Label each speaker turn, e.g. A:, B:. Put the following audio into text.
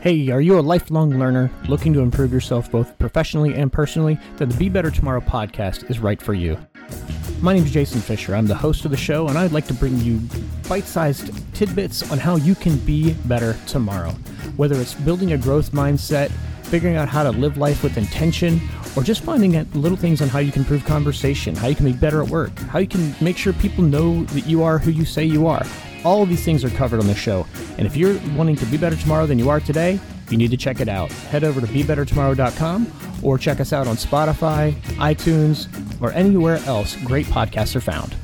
A: Hey, are you a lifelong learner looking to improve yourself both professionally and personally? Then the Be Better Tomorrow podcast is right for you. My name is Jason Fisher. I'm the host of the show, and I'd like to bring you bite sized tidbits on how you can be better tomorrow. Whether it's building a growth mindset, figuring out how to live life with intention, or just finding out little things on how you can improve conversation, how you can be better at work, how you can make sure people know that you are who you say you are. All of these things are covered on the show. And if you're wanting to be better tomorrow than you are today, you need to check it out. Head over to BeBetterTomorrow.com or check us out on Spotify, iTunes, or anywhere else great podcasts are found.